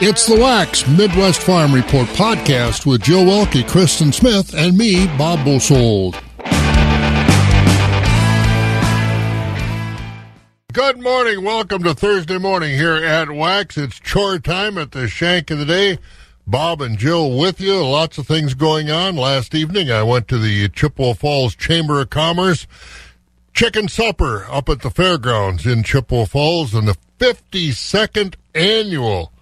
It's the Wax Midwest Farm Report podcast with Jill Welke, Kristen Smith, and me, Bob Bosold. Good morning. Welcome to Thursday morning here at Wax. It's chore time at the shank of the day. Bob and Jill with you. Lots of things going on. Last evening, I went to the Chippewa Falls Chamber of Commerce chicken supper up at the fairgrounds in Chippewa Falls and the 52nd annual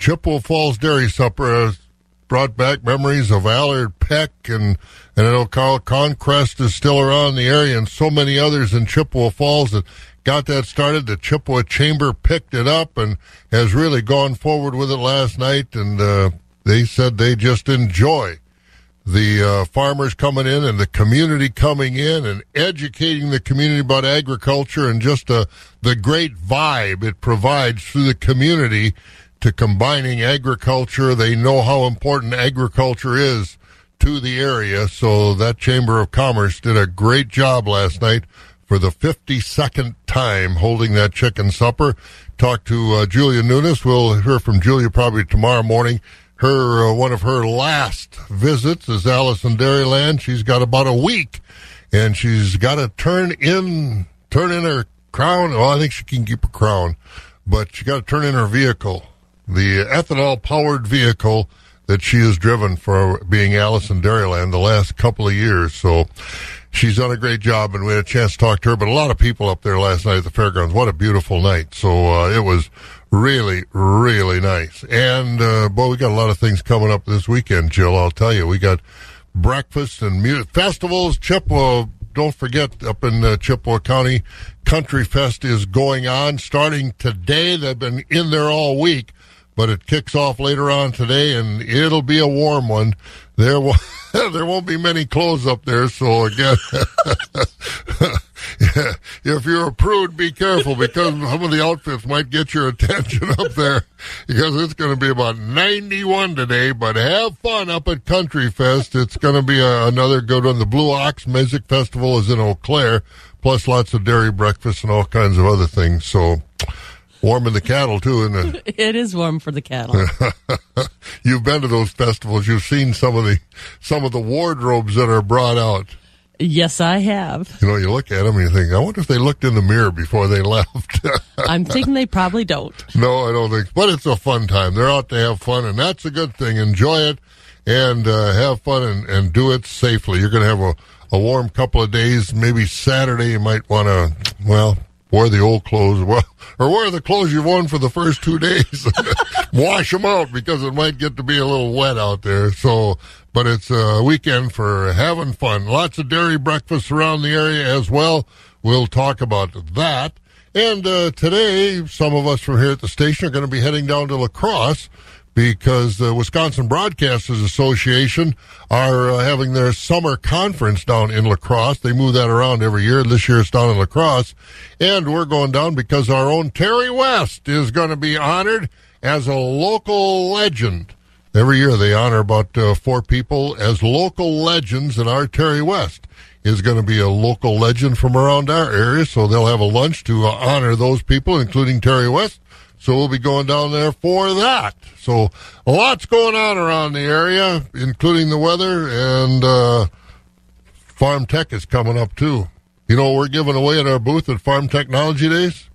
Chippewa Falls Dairy Supper has brought back memories of Allard Peck and, and I know Carl Conquest is still around the area and so many others in Chippewa Falls that got that started. The Chippewa Chamber picked it up and has really gone forward with it last night. And uh, they said they just enjoy the uh, farmers coming in and the community coming in and educating the community about agriculture and just uh, the great vibe it provides through the community to combining agriculture. They know how important agriculture is to the area. So that Chamber of Commerce did a great job last night for the 52nd time holding that chicken supper. Talked to uh, Julia Nunes. We'll hear from Julia probably tomorrow morning. Her uh, one of her last visits is Alice in Dairyland. She's got about a week, and she's got to turn in turn in her crown. Well, I think she can keep her crown, but she got to turn in her vehicle the ethanol powered vehicle that she has driven for being Alice in Dairyland the last couple of years. So she's done a great job, and we had a chance to talk to her. But a lot of people up there last night at the fairgrounds. What a beautiful night! So uh, it was really, really nice. And uh, boy, we got a lot of things coming up this weekend, Jill. I'll tell you, we got breakfast and music festivals. Chippewa, don't forget, up in uh, Chippewa County, Country Fest is going on starting today. They've been in there all week but it kicks off later on today, and it'll be a warm one. There, will, there won't be many clothes up there, so again, if you're a prude, be careful because some of the outfits might get your attention up there because it's going to be about 91 today. But have fun up at Country Fest. It's going to be a, another good one. The Blue Ox Music Festival is in Eau Claire, plus lots of dairy breakfast and all kinds of other things. So Warming the cattle too, isn't it? it is warm for the cattle. You've been to those festivals. You've seen some of the some of the wardrobes that are brought out. Yes, I have. You know, you look at them and you think, I wonder if they looked in the mirror before they left. I'm thinking they probably don't. No, I don't think. But it's a fun time. They're out to have fun, and that's a good thing. Enjoy it and uh, have fun and, and do it safely. You're going to have a, a warm couple of days. Maybe Saturday you might want to, well, wear the old clothes, or wear the clothes you've worn for the first two days. Wash them out because it might get to be a little wet out there. So, but it's a weekend for having fun. Lots of dairy breakfasts around the area as well. We'll talk about that. And uh, today, some of us from here at the station are going to be heading down to La Crosse because the Wisconsin Broadcasters Association are uh, having their summer conference down in La Crosse. They move that around every year. This year it's down in La Crosse. And we're going down because our own Terry West is going to be honored as a local legend. Every year they honor about uh, four people as local legends, and our Terry West is going to be a local legend from around our area. So they'll have a lunch to uh, honor those people, including Terry West. So we'll be going down there for that. So a lots going on around the area, including the weather, and uh, Farm Tech is coming up too. You know, we're giving away at our booth at Farm Technology Days.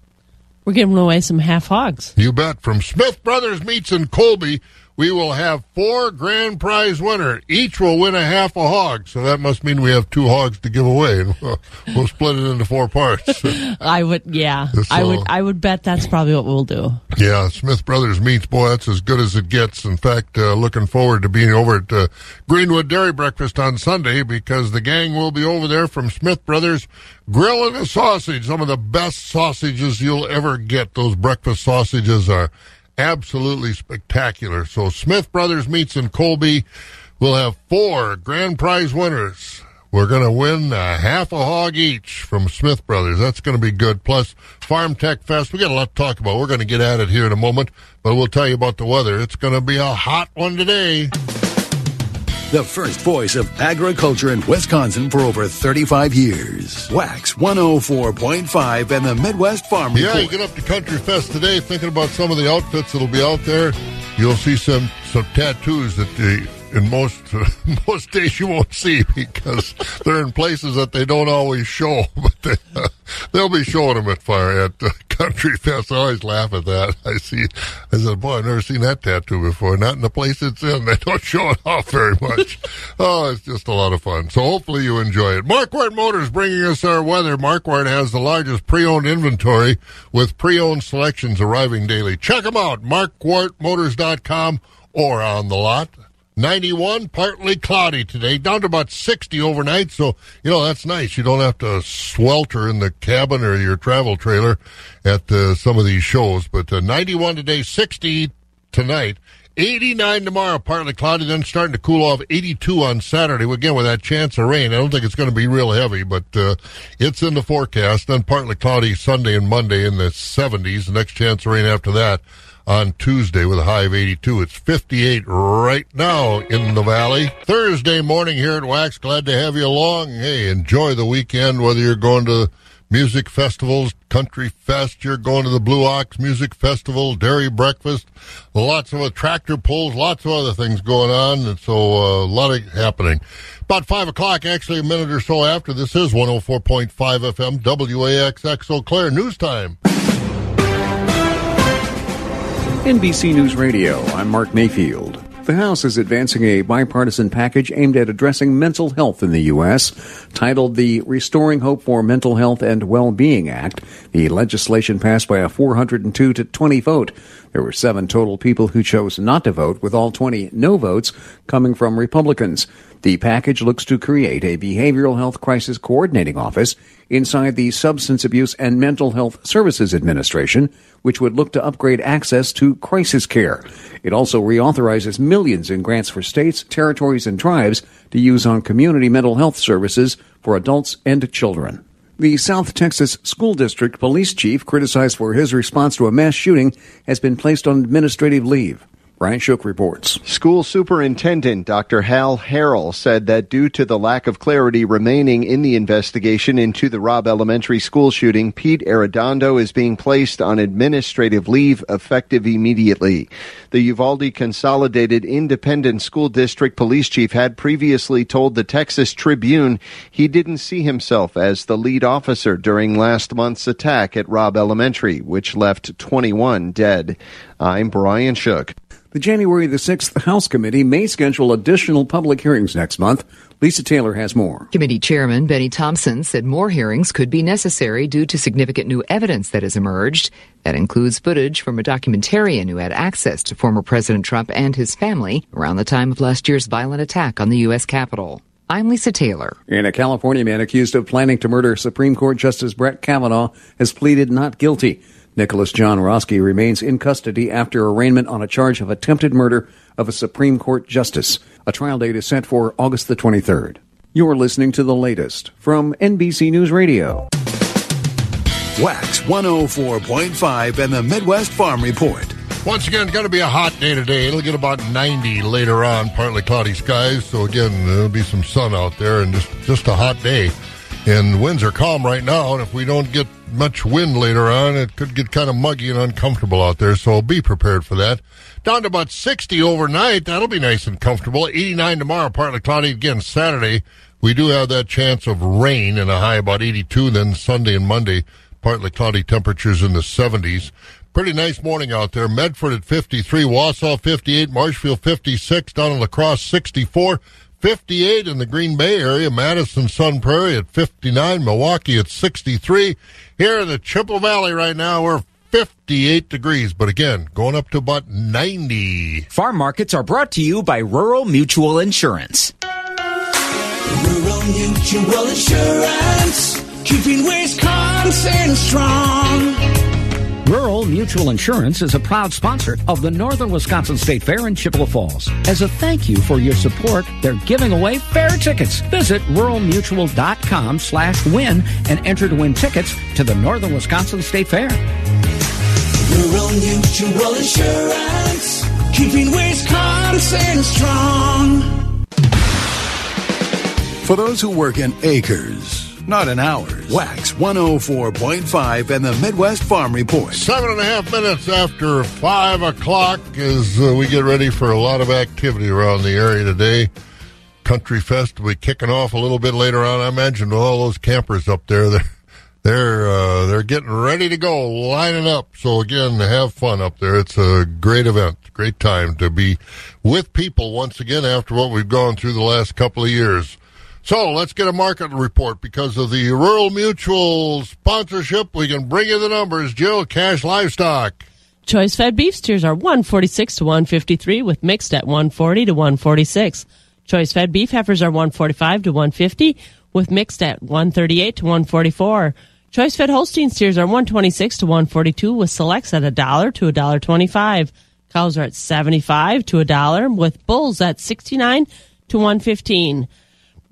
We're giving away some half hogs. You bet. From Smith Brothers Meats in Colby, we will have four grand prize winners. Each will win a half a hog. So that must mean we have two hogs to give away. And we'll, we'll split it into four parts. I would, yeah. So, I would, I would bet that's probably what we'll do. Yeah, Smith Brothers Meats, boy, that's as good as it gets. In fact, uh, looking forward to being over at uh, Greenwood Dairy Breakfast on Sunday because the gang will be over there from Smith Brothers grilling a sausage. Some of the best sausages you'll ever get. Those breakfast sausages are absolutely spectacular. So Smith Brothers Meats in Colby We'll have four grand prize winners. We're going to win a half a hog each from Smith Brothers. That's going to be good. Plus Farm Tech Fest. We got a lot to talk about. We're going to get at it here in a moment, but we'll tell you about the weather. It's going to be a hot one today the first voice of agriculture in Wisconsin for over 35 years. Wax 104.5 and the Midwest Farm Yeah, Report. you get up to Country Fest today thinking about some of the outfits that'll be out there. you'll see some some tattoos that the in most most days you won't see because they're in places that they don't always show, but they, uh, they'll be showing them at fire at uh, Country Fest. I always laugh at that. I see. I said, "Boy, I've never seen that tattoo before. Not in the place it's in. They don't show it off very much. oh, it's just a lot of fun. So hopefully you enjoy it. Marquardt Motors bringing us our weather. Marquardt has the largest pre-owned inventory with pre-owned selections arriving daily. Check them out. MarquardtMotors.com or on the lot. 91, partly cloudy today, down to about 60 overnight. So, you know, that's nice. You don't have to swelter in the cabin or your travel trailer at uh, some of these shows. But uh, 91 today, 60 tonight. 89 tomorrow, partly cloudy, then starting to cool off. 82 on Saturday, again with that chance of rain. I don't think it's going to be real heavy, but uh, it's in the forecast. Then partly cloudy Sunday and Monday in the 70s. The next chance of rain after that on Tuesday with a high of 82. It's 58 right now in the valley. Thursday morning here at Wax. Glad to have you along. Hey, enjoy the weekend, whether you're going to music festivals, country fest, you're going to the Blue Ox Music Festival, dairy breakfast, lots of tractor pulls, lots of other things going on. And so uh, a lot of happening. About 5 o'clock, actually a minute or so after, this is 104.5 FM, WAXX Eau Claire News Time. NBC News Radio, I'm Mark Mayfield. The House is advancing a bipartisan package aimed at addressing mental health in the U.S. Titled the Restoring Hope for Mental Health and Well-Being Act, the legislation passed by a 402 to 20 vote. There were seven total people who chose not to vote, with all 20 no votes coming from Republicans. The package looks to create a behavioral health crisis coordinating office inside the Substance Abuse and Mental Health Services Administration, which would look to upgrade access to crisis care. It also reauthorizes millions in grants for states, territories, and tribes to use on community mental health services for adults and children. The South Texas School District police chief, criticized for his response to a mass shooting, has been placed on administrative leave. Brian Shook reports. School Superintendent Dr. Hal Harrell said that due to the lack of clarity remaining in the investigation into the Robb Elementary School shooting, Pete Arredondo is being placed on administrative leave effective immediately. The Uvalde Consolidated Independent School District Police Chief had previously told the Texas Tribune he didn't see himself as the lead officer during last month's attack at Robb Elementary, which left 21 dead. I'm Brian Shook. The January the 6th House Committee may schedule additional public hearings next month. Lisa Taylor has more. Committee Chairman Bennie Thompson said more hearings could be necessary due to significant new evidence that has emerged. That includes footage from a documentarian who had access to former President Trump and his family around the time of last year's violent attack on the U.S. Capitol. I'm Lisa Taylor. And a California man accused of planning to murder Supreme Court Justice Brett Kavanaugh has pleaded not guilty. Nicholas John Roski remains in custody after arraignment on a charge of attempted murder of a Supreme Court justice. A trial date is set for August the 23rd. You're listening to the latest from NBC News Radio. Wax 104.5 and the Midwest Farm Report. Once again, it's going to be a hot day today. It'll get about 90 later on, partly cloudy skies. So again, there'll be some sun out there and just just a hot day. And winds are calm right now, and if we don't get much wind later on, it could get kind of muggy and uncomfortable out there, so be prepared for that. Down to about 60 overnight, that'll be nice and comfortable. 89 tomorrow, partly cloudy again Saturday. We do have that chance of rain and a high about 82, then Sunday and Monday, partly cloudy temperatures in the 70s. Pretty nice morning out there. Medford at 53, Wausau 58, Marshfield 56, down in La Crosse 64. 58 in the Green Bay area, Madison Sun Prairie at 59, Milwaukee at 63. Here in the Chippewa Valley right now, we're 58 degrees, but again, going up to about 90. Farm markets are brought to you by Rural Mutual Insurance. Rural Mutual Insurance, keeping Wisconsin strong. Rural Mutual Insurance is a proud sponsor of the Northern Wisconsin State Fair in Chippewa Falls. As a thank you for your support, they're giving away fair tickets. Visit ruralmutual.com slash win and enter to win tickets to the Northern Wisconsin State Fair. Rural Mutual Insurance, keeping Wisconsin strong. For those who work in acres, not in hours. Wax 104.5 and the Midwest Farm Report. Seven and a half minutes after five o'clock as uh, we get ready for a lot of activity around the area today. Country Fest will be kicking off a little bit later on. I imagine all those campers up there, they're they're uh, they're getting ready to go, lining up. So again, have fun up there. It's a great event, great time to be with people once again after what we've gone through the last couple of years. So let's get a market report because of the Rural Mutual sponsorship. We can bring you the numbers. Jill, cash livestock. Choice fed beef steers are 146 to 153 with mixed at 140 to 146. Choice fed beef heifers are 145 to 150 with mixed at 138 to 144. Choice fed Holstein steers are 126 to 142 with selects at a dollar to a dollar 25. Cows are at 75 to a dollar with bulls at 69 to 115.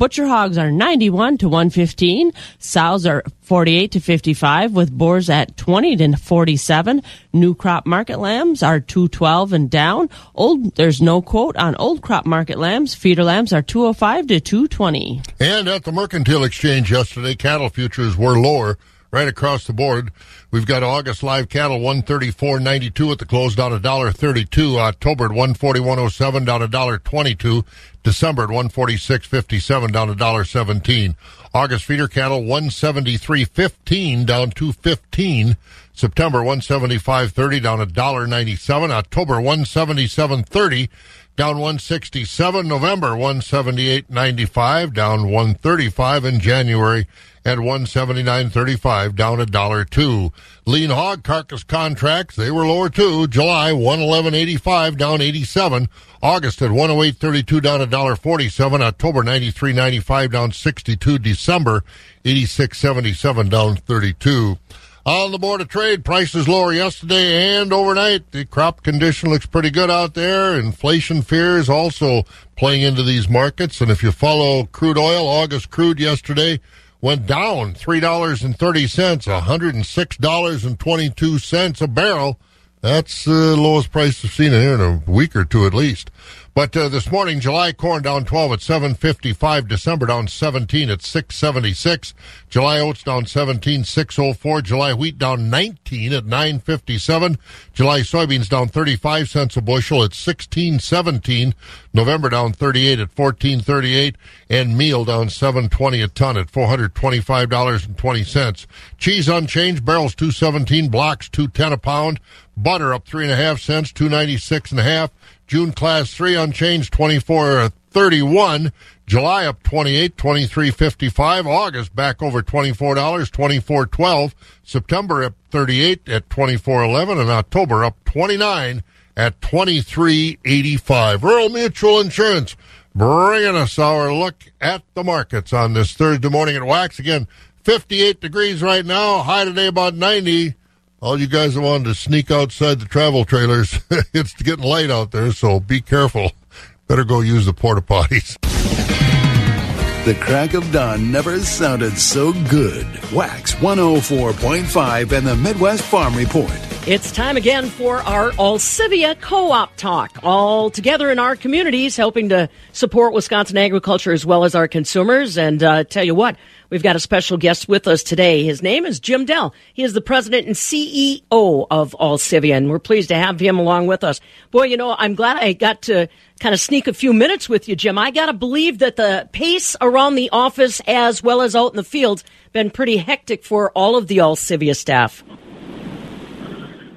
Butcher hogs are 91 to 115. Sows are 48 to 55 with boars at 20 to 47. New crop market lambs are 212 and down. Old, there's no quote on old crop market lambs. Feeder lambs are 205 to 220. And at the Mercantile Exchange yesterday, cattle futures were lower right across the board. We've got August live cattle 134.92 at the close down a dollar 32. October at 141.07 down a dollar 22. December at 146.57 down a dollar 17. August feeder cattle 173.15 down 215. September 175.30 down a dollar 97. October 177.30 down 167. November 178.95 down 135 in January at 179.35 down a dollar two. Lean hog carcass contracts, they were lower too. July 111.85 down 87. August at 108.32 down a dollar 47. October 93.95 down 62. December 86.77 down 32. On the Board of Trade, prices lower yesterday and overnight. The crop condition looks pretty good out there. Inflation fears also playing into these markets. And if you follow crude oil, August crude yesterday went down $3.30, a $106.22 a barrel. That's the lowest price we've seen in here in a week or two at least. But uh, this morning, July corn down 12 at 755. December down 17 at 676. July oats down 17, 604. July wheat down 19 at 957. July soybeans down 35 cents a bushel at 1617. November down 38 at 1438. And meal down 720 a ton at $425.20. Cheese unchanged. Barrels 217. Blocks 210 a pound. Butter up three and a half cents, 296 and a half. June class 3 unchanged 24.31. July up 28, 23.55. August back over $24, 24.12. September up 38 at 24.11 and October up 29 at 23.85. Rural Mutual Insurance bringing us our look at the markets on this Thursday morning at Wax. Again, 58 degrees right now, high today about 90 all you guys wanted to sneak outside the travel trailers, it's getting light out there, so be careful. Better go use the porta potties. The crack of dawn never sounded so good. Wax 104.5 and the Midwest Farm Report. It's time again for our Alcivia Co-op Talk. All together in our communities, helping to support Wisconsin agriculture as well as our consumers. And uh, tell you what, We've got a special guest with us today. His name is Jim Dell. He is the president and CEO of Alcivia, and we're pleased to have him along with us. Boy, you know, I'm glad I got to kind of sneak a few minutes with you, Jim. I got to believe that the pace around the office as well as out in the fields been pretty hectic for all of the Alcivia staff.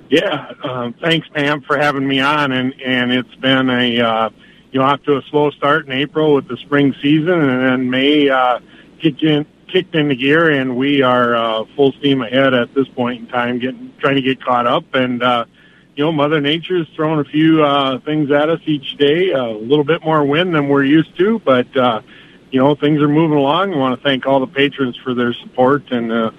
Yeah, um, thanks, Pam, for having me on, and and it's been a uh, you know off to a slow start in April with the spring season, and then May uh, kicked in kicked into gear, and we are uh, full steam ahead at this point in time, getting trying to get caught up. And uh, you know, Mother Nature's throwing a few uh, things at us each day. a little bit more wind than we're used to, but uh, you know, things are moving along. We want to thank all the patrons for their support, and uh,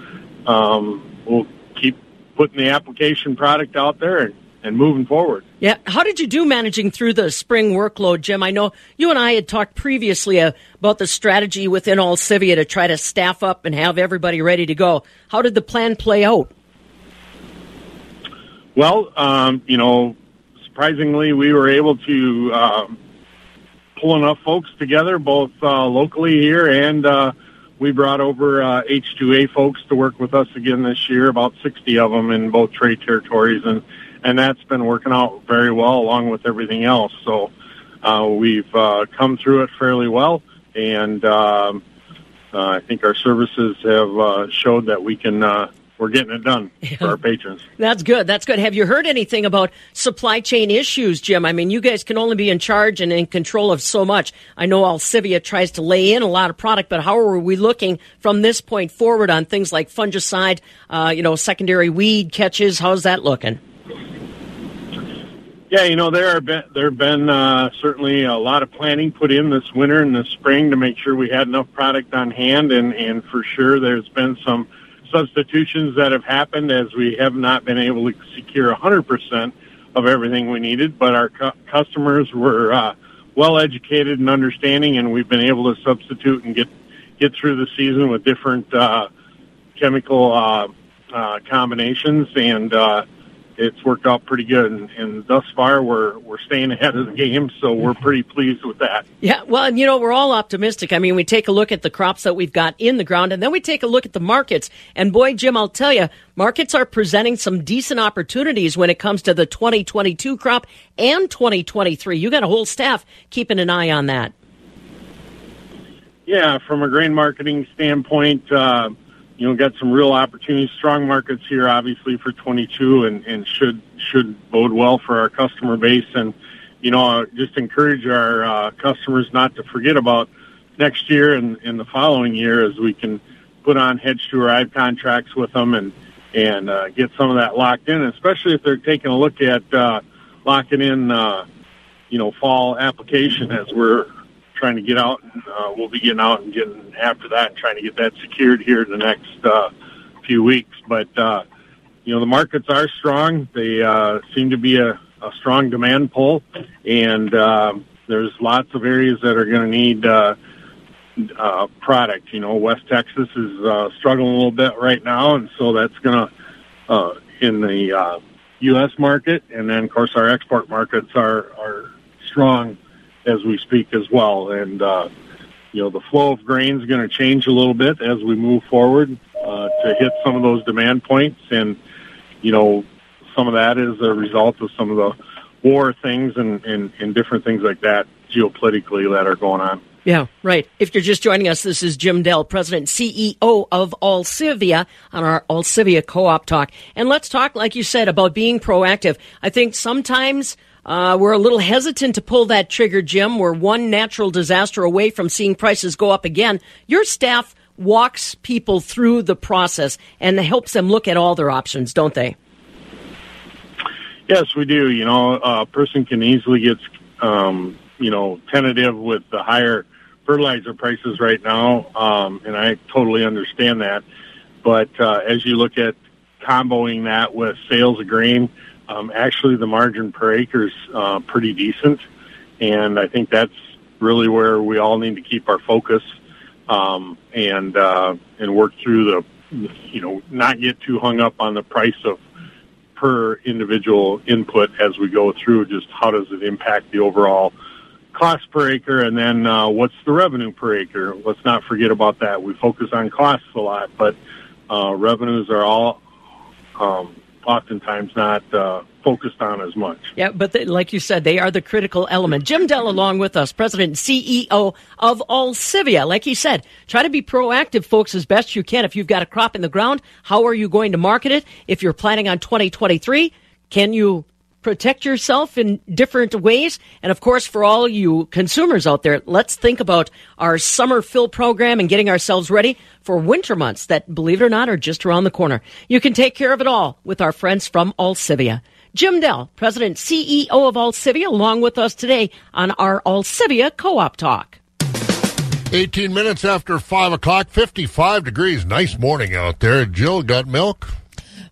um, we'll keep putting the application product out there and, and moving forward. Yeah. How did you do managing through the spring workload, Jim? I know you and I had talked previously about the strategy within Alcivia to try to staff up and have everybody ready to go. How did the plan play out? Well, um, you know, surprisingly, we were able to um, pull enough folks together, both uh, locally here and uh, we brought over uh, H2A folks to work with us again this year, about 60 of them in both trade territories, and and that's been working out very well along with everything else. So uh, we've uh, come through it fairly well, and um, uh, I think our services have uh, showed that we can. We're getting it done for our patrons. That's good. That's good. Have you heard anything about supply chain issues, Jim? I mean, you guys can only be in charge and in control of so much. I know Alcivia tries to lay in a lot of product, but how are we looking from this point forward on things like fungicide, uh, you know, secondary weed catches? How's that looking? Yeah, you know there are been, there have been uh, certainly a lot of planning put in this winter and this spring to make sure we had enough product on hand, and and for sure there's been some substitutions that have happened as we have not been able to secure 100% of everything we needed, but our cu- customers were uh, well educated and understanding, and we've been able to substitute and get get through the season with different uh, chemical uh, uh, combinations, and uh, it's worked out pretty good. And, and thus far, we're we're staying ahead of the game, so we're pretty pleased with that. Yeah, well, and you know, we're all optimistic. I mean, we take a look at the crops that we've got in the ground, and then we take a look at the markets. And boy, Jim, I'll tell you, markets are presenting some decent opportunities when it comes to the 2022 crop and 2023. You got a whole staff keeping an eye on that. Yeah, from a grain marketing standpoint, uh, you know, got some real opportunities, strong markets here, obviously for 22, and and should should bode well for our customer base. And you know, just encourage our uh, customers not to forget about next year and, and the following year as we can put on hedge to arrive contracts with them and and uh, get some of that locked in, especially if they're taking a look at uh, locking in, uh, you know, fall application as we're trying to get out. And, uh, we'll be getting out and getting after that trying to get that secured here in the next uh, few weeks. But uh, you know, the markets are strong. They uh, seem to be a, a strong demand pull, and uh, there's lots of areas that are going to need. Uh, uh, product. You know, West Texas is uh, struggling a little bit right now, and so that's going to uh, in the uh, U.S. market, and then of course our export markets are are strong as we speak as well. And uh, you know, the flow of grain is going to change a little bit as we move forward uh, to hit some of those demand points, and you know, some of that is a result of some of the war things and, and, and different things like that geopolitically that are going on. Yeah, right. If you're just joining us, this is Jim Dell, President CEO of Alcivia on our Alcivia Co-op Talk. And let's talk, like you said, about being proactive. I think sometimes uh, we're a little hesitant to pull that trigger, Jim. We're one natural disaster away from seeing prices go up again. Your staff walks people through the process and helps them look at all their options, don't they? Yes, we do. You know, a person can easily get, um, you know, tentative with the higher fertilizer prices right now, um, and I totally understand that. But uh, as you look at comboing that with sales of grain, um, actually the margin per acre is uh, pretty decent, and I think that's really where we all need to keep our focus um, and uh, and work through the, you know, not get too hung up on the price of per individual input as we go through. Just how does it impact the overall cost per acre, and then uh, what's the revenue per acre? Let's not forget about that. We focus on costs a lot, but uh, revenues are all um, oftentimes not uh, focused on as much. Yeah, but like you said, they are the critical element. Jim Dell, along with us, President and CEO of Alcivia. Like he said, try to be proactive, folks, as best you can. If you've got a crop in the ground, how are you going to market it? If you're planning on 2023, can you protect yourself in different ways. And of course, for all you consumers out there, let's think about our summer fill program and getting ourselves ready for winter months that, believe it or not, are just around the corner. You can take care of it all with our friends from Alcivia. Jim Dell, President CEO of Alcivia, along with us today on our Alcivia Co-op Talk. 18 minutes after 5 o'clock, 55 degrees. Nice morning out there. Jill, got milk?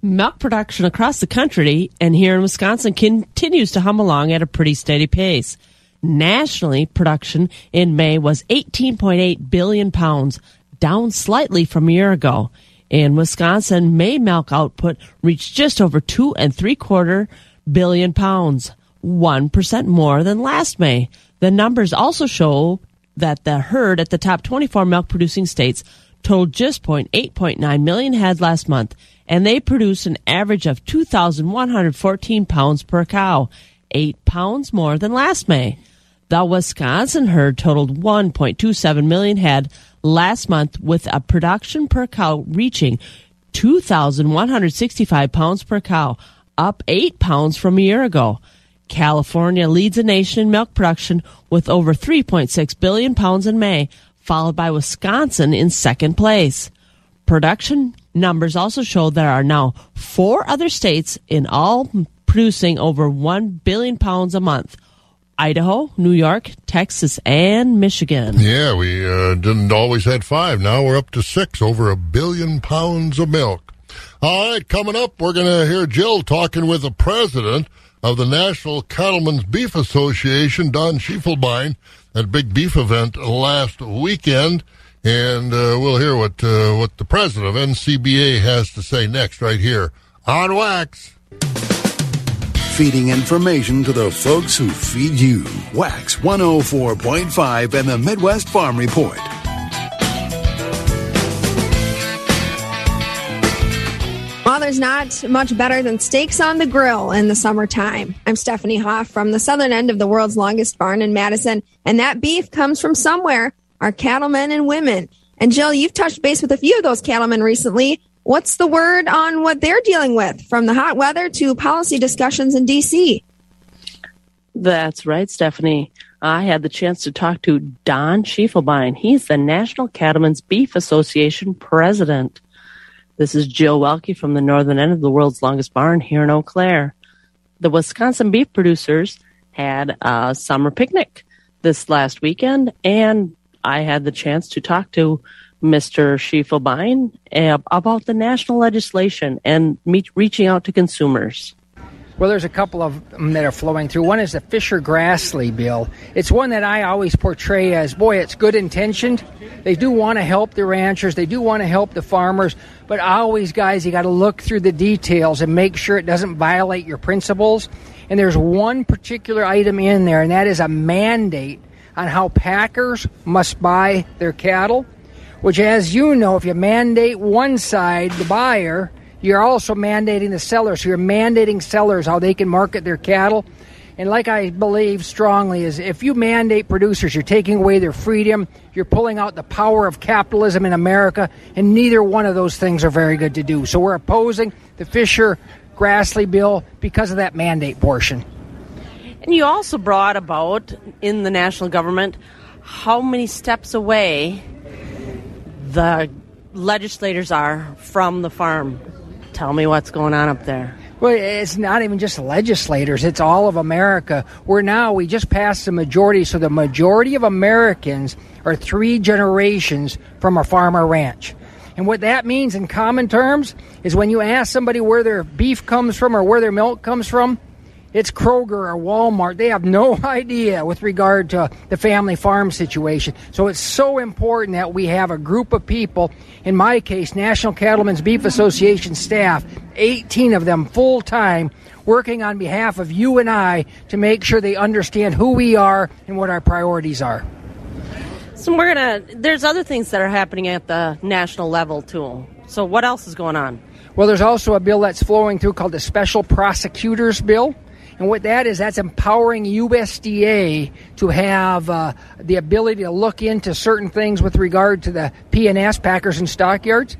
Milk production across the country and here in Wisconsin continues to hum along at a pretty steady pace. Nationally, production in May was 18.8 billion pounds, down slightly from a year ago. In Wisconsin, May milk output reached just over two and three quarter billion pounds, 1% more than last May. The numbers also show that the herd at the top 24 milk producing states totaled just 0.8.9 million head last month, and they produced an average of 2,114 pounds per cow, eight pounds more than last May. The Wisconsin herd totaled 1.27 million head last month with a production per cow reaching 2,165 pounds per cow, up eight pounds from a year ago. California leads the nation in milk production with over 3.6 billion pounds in May, followed by Wisconsin in second place. Production numbers also show there are now four other states in all producing over 1 billion pounds a month. Idaho, New York, Texas, and Michigan. Yeah, we uh, didn't always had five. Now we're up to six, over a billion pounds of milk. All right, coming up, we're going to hear Jill talking with the president of the National Cattlemen's Beef Association, Don Schiefelbein, at big beef event last weekend. And uh, we'll hear what uh, what the president of NCBA has to say next, right here on Wax. Feeding information to the folks who feed you. Wax 104.5 and the Midwest Farm Report. Well, there's not much better than steaks on the grill in the summertime. I'm Stephanie Hoff from the southern end of the world's longest barn in Madison, and that beef comes from somewhere our cattlemen and women. And Jill, you've touched base with a few of those cattlemen recently. What's the word on what they're dealing with from the hot weather to policy discussions in D.C.? That's right, Stephanie. I had the chance to talk to Don Schiefelbein. He's the National Cattlemen's Beef Association president. This is Jill Welke from the northern end of the world's longest barn here in Eau Claire. The Wisconsin beef producers had a summer picnic this last weekend, and I had the chance to talk to Mr. Schiefelbein eh, about the national legislation and meet, reaching out to consumers. Well, there's a couple of them that are flowing through. One is the Fischer Grassley bill. It's one that I always portray as, boy, it's good intentioned. They do want to help the ranchers, they do want to help the farmers, but always, guys, you got to look through the details and make sure it doesn't violate your principles. And there's one particular item in there, and that is a mandate on how packers must buy their cattle. Which, as you know, if you mandate one side, the buyer, you're also mandating the seller. So you're mandating sellers how they can market their cattle. And like I believe strongly is if you mandate producers, you're taking away their freedom, you're pulling out the power of capitalism in America, and neither one of those things are very good to do. So we're opposing the Fischer Grassley bill because of that mandate portion. And you also brought about in the national government how many steps away the legislators are from the farm. Tell me what's going on up there. Well, it's not even just legislators, it's all of America. We're now, we just passed the majority, so the majority of Americans are three generations from a farm or ranch. And what that means in common terms is when you ask somebody where their beef comes from or where their milk comes from, it's Kroger or Walmart. They have no idea with regard to the family farm situation. So it's so important that we have a group of people, in my case, National Cattlemen's Beef Association staff, 18 of them full time, working on behalf of you and I to make sure they understand who we are and what our priorities are. So we're gonna. There's other things that are happening at the national level too. So what else is going on? Well, there's also a bill that's flowing through called the Special Prosecutors Bill. And what that is, that's empowering USDA to have uh, the ability to look into certain things with regard to the PNS, Packers and Stockyards.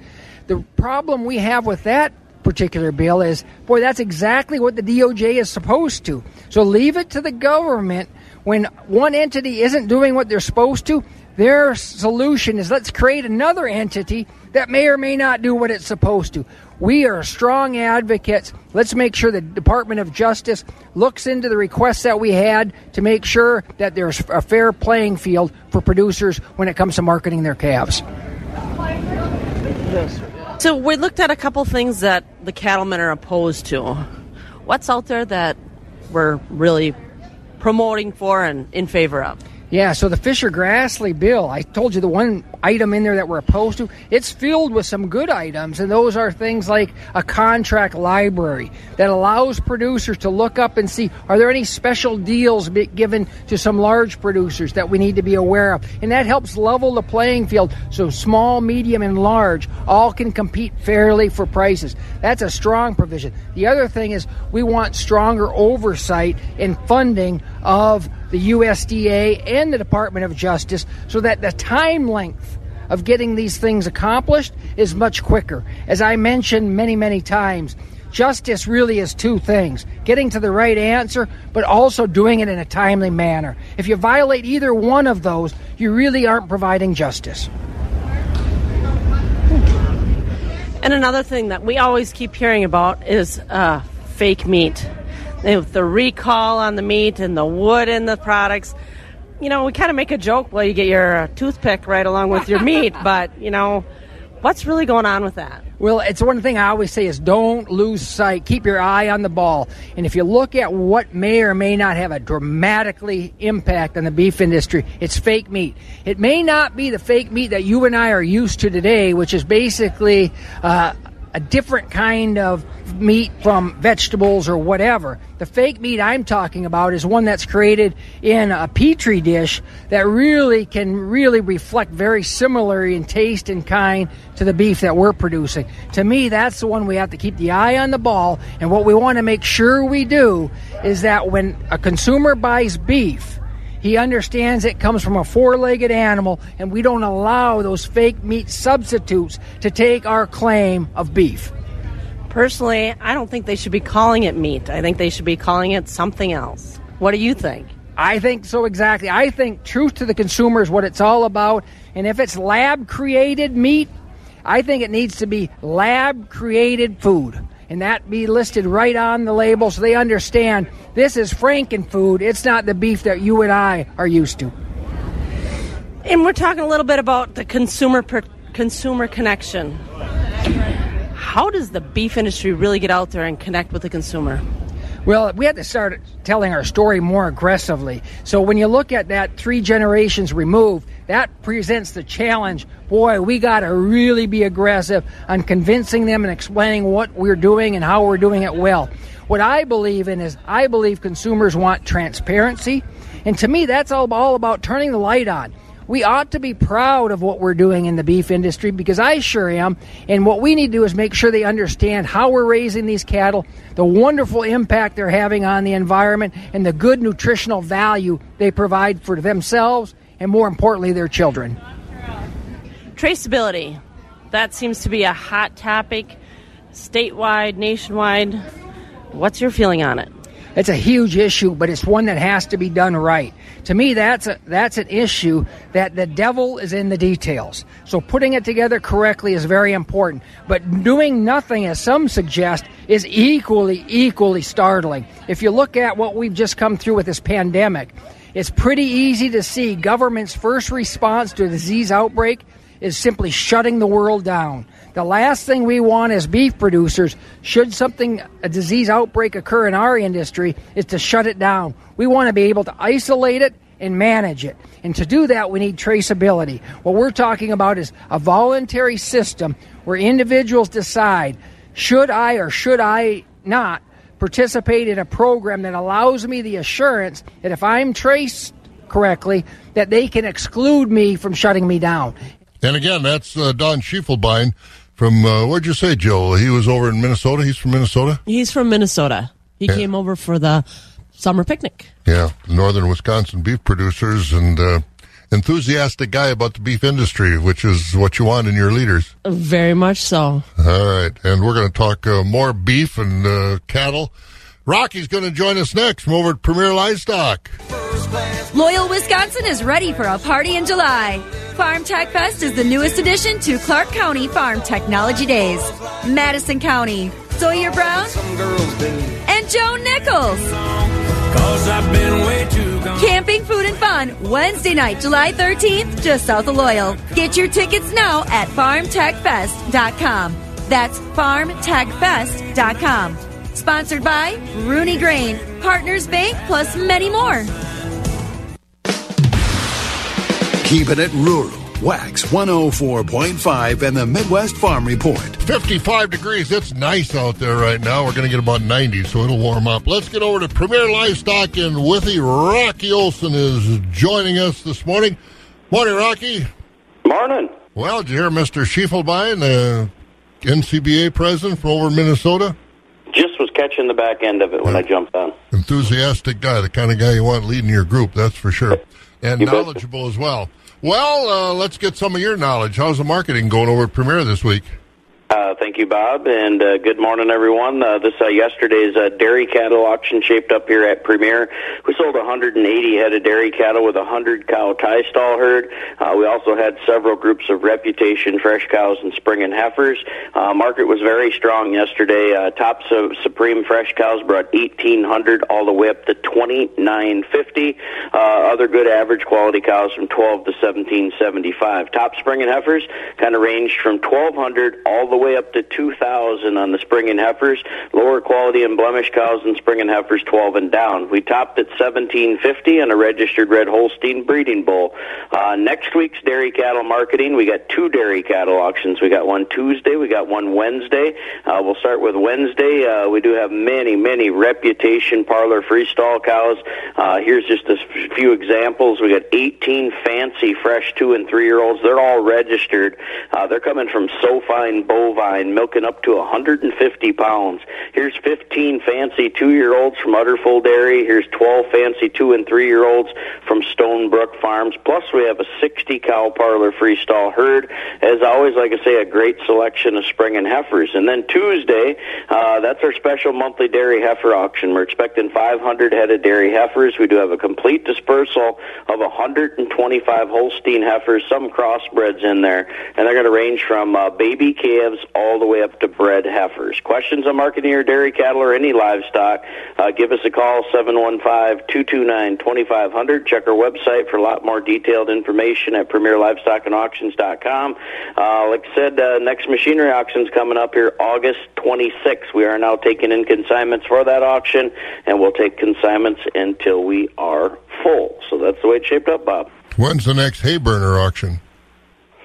The problem we have with that particular bill is, boy, that's exactly what the DOJ is supposed to. So leave it to the government when one entity isn't doing what they're supposed to. Their solution is let's create another entity that may or may not do what it's supposed to. We are strong advocates. Let's make sure the Department of Justice looks into the requests that we had to make sure that there's a fair playing field for producers when it comes to marketing their calves. So we looked at a couple things that the cattlemen are opposed to. What's out there that we're really promoting for and in favor of? Yeah, so the Fischer Grassley bill, I told you the one item in there that we're opposed to, it's filled with some good items, and those are things like a contract library that allows producers to look up and see are there any special deals given to some large producers that we need to be aware of. And that helps level the playing field so small, medium, and large all can compete fairly for prices. That's a strong provision. The other thing is we want stronger oversight and funding of the USDA and the Department of Justice so that the time length of getting these things accomplished is much quicker. As I mentioned many, many times, justice really is two things getting to the right answer, but also doing it in a timely manner. If you violate either one of those, you really aren't providing justice. And another thing that we always keep hearing about is uh, fake meat. The recall on the meat and the wood in the products. You know, we kind of make a joke, well, you get your toothpick right along with your meat, but, you know, what's really going on with that? Well, it's one thing I always say is don't lose sight. Keep your eye on the ball. And if you look at what may or may not have a dramatically impact on the beef industry, it's fake meat. It may not be the fake meat that you and I are used to today, which is basically uh, a different kind of meat from vegetables or whatever. The fake meat I'm talking about is one that's created in a petri dish that really can really reflect very similarly in taste and kind to the beef that we're producing. To me, that's the one we have to keep the eye on the ball. And what we want to make sure we do is that when a consumer buys beef, he understands it comes from a four legged animal, and we don't allow those fake meat substitutes to take our claim of beef. Personally, I don't think they should be calling it meat. I think they should be calling it something else. What do you think? I think so exactly. I think truth to the consumer is what it's all about. And if it's lab created meat, I think it needs to be lab created food and that be listed right on the label so they understand this is Frankenfood. It's not the beef that you and I are used to. And we're talking a little bit about the consumer per, consumer connection. How does the beef industry really get out there and connect with the consumer? Well, we had to start telling our story more aggressively. So when you look at that three generations removed, that presents the challenge. Boy, we got to really be aggressive on convincing them and explaining what we're doing and how we're doing it well. What I believe in is I believe consumers want transparency. And to me, that's all, all about turning the light on we ought to be proud of what we're doing in the beef industry because I sure am. And what we need to do is make sure they understand how we're raising these cattle, the wonderful impact they're having on the environment, and the good nutritional value they provide for themselves and, more importantly, their children. Traceability. That seems to be a hot topic statewide, nationwide. What's your feeling on it? It's a huge issue, but it's one that has to be done right. To me, that's a, that's an issue that the devil is in the details. So putting it together correctly is very important. But doing nothing, as some suggest, is equally equally startling. If you look at what we've just come through with this pandemic, it's pretty easy to see government's first response to a disease outbreak is simply shutting the world down. The last thing we want as beef producers, should something, a disease outbreak occur in our industry, is to shut it down. We want to be able to isolate it and manage it. And to do that, we need traceability. What we're talking about is a voluntary system where individuals decide should I or should I not participate in a program that allows me the assurance that if I'm traced correctly, that they can exclude me from shutting me down. And again, that's uh, Don Schiefelbein from uh, where'd you say, Joe? He was over in Minnesota. He's from Minnesota. He's from Minnesota. He yeah. came over for the summer picnic. Yeah, northern Wisconsin beef producers and uh, enthusiastic guy about the beef industry, which is what you want in your leaders. Very much so. All right, and we're going to talk uh, more beef and uh, cattle. Rocky's going to join us next from over at Premier Livestock. Loyal, Wisconsin is ready for a party in July. Farm Tech Fest is the newest addition to Clark County Farm Technology Days. Madison County, Sawyer Brown, and Joe Nichols. Camping, food, and fun, Wednesday night, July 13th, just south of Loyal. Get your tickets now at farmtechfest.com. That's farmtechfest.com. Sponsored by Rooney Grain, Partners Bank, plus many more. Keeping it rural. Wax 104.5 and the Midwest Farm Report. 55 degrees. It's nice out there right now. We're going to get about 90, so it'll warm up. Let's get over to Premier Livestock in Withee. Rocky Olson is joining us this morning. Morning, Rocky. Morning. Well, did you hear Mr. Schiefelbein, the NCBA president from over in Minnesota? Just was catching the back end of it when I jumped on. Enthusiastic guy, the kind of guy you want leading your group, that's for sure. And You knowledgeable as well. Well, uh, let's get some of your knowledge. How's the marketing going over at Premier this week? Uh, thank you, Bob, and uh, good morning, everyone. Uh, this uh, yesterday's uh, dairy cattle auction shaped up here at Premier. We sold 180 head of dairy cattle with a 100 cow tie stall herd. Uh, we also had several groups of reputation fresh cows and spring and heifers. Uh, market was very strong yesterday. Uh, top su- supreme fresh cows brought 1,800 all the way up to 2950. Uh, other good average quality cows from 12 to 1775. Top spring and heifers kind of ranged from 1200 all the way up to 2000 on the spring and heifers. Lower quality and blemish cows and spring and heifers 12 and down. We topped at 1750 on a registered red Holstein breeding bull. Uh, next week's dairy cattle marketing, we got two dairy cattle auctions. We got one Tuesday, we got one Wednesday. Uh, we'll start with Wednesday. Uh, we do have many, many reputation parlor freestall cows. Uh, here's just a few examples. We got 18 fancy fresh two and three year olds. They're all registered. Uh, they're coming from Sofine Bovine, milking up to 150 pounds. Here's 15 fancy two year olds from Utterfull Dairy. Here's 12 fancy two and three year olds from Stonebrook Farms. Plus, we have a 60 cow parlor freestall herd. As always, like I say, a great selection of spring and heifers. And then Tuesday, uh, that's our special monthly dairy heifer auction. We're expecting 500 head of dairy heifers. We do have a complete dispersal of 125 Holstein heifers, some crossbreds in there, and they're going to range from uh, baby calves all the way up to bred heifers. Questions on marketing your dairy cattle or any livestock? Uh, give us a call 715-229-2500. Check our website for a lot more detailed information at premierlivestockandauctions.com. Uh, like I said, uh, next machinery auction's coming up here August 26th. We are now taking in consignments for that auction, and we'll take consignments until we are full. So that's the way it's shaped up, Bob. When's the next hay burner auction?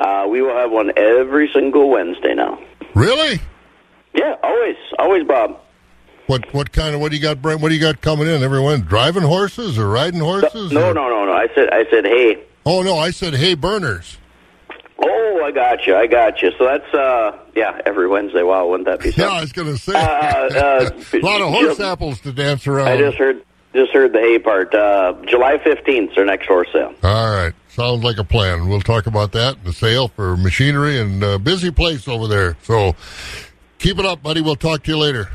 Uh, we will have one every single Wednesday now. Really? Yeah, always, always, Bob. What what kind of what do you got? Brent? What do you got coming in? Everyone driving horses or riding horses? No, or- no, no, no. I said, I said, hey. Oh no, I said hey burners. Oh, I got you. I got you. So that's uh, yeah, every Wednesday. Wow, wouldn't that be Yeah, something? I was going to say Uh, uh, a lot of horse apples to dance around. I just heard just heard the hay part. Uh, July fifteenth is our next horse sale. All right, sounds like a plan. We'll talk about that. The sale for machinery and uh, busy place over there. So keep it up, buddy. We'll talk to you later.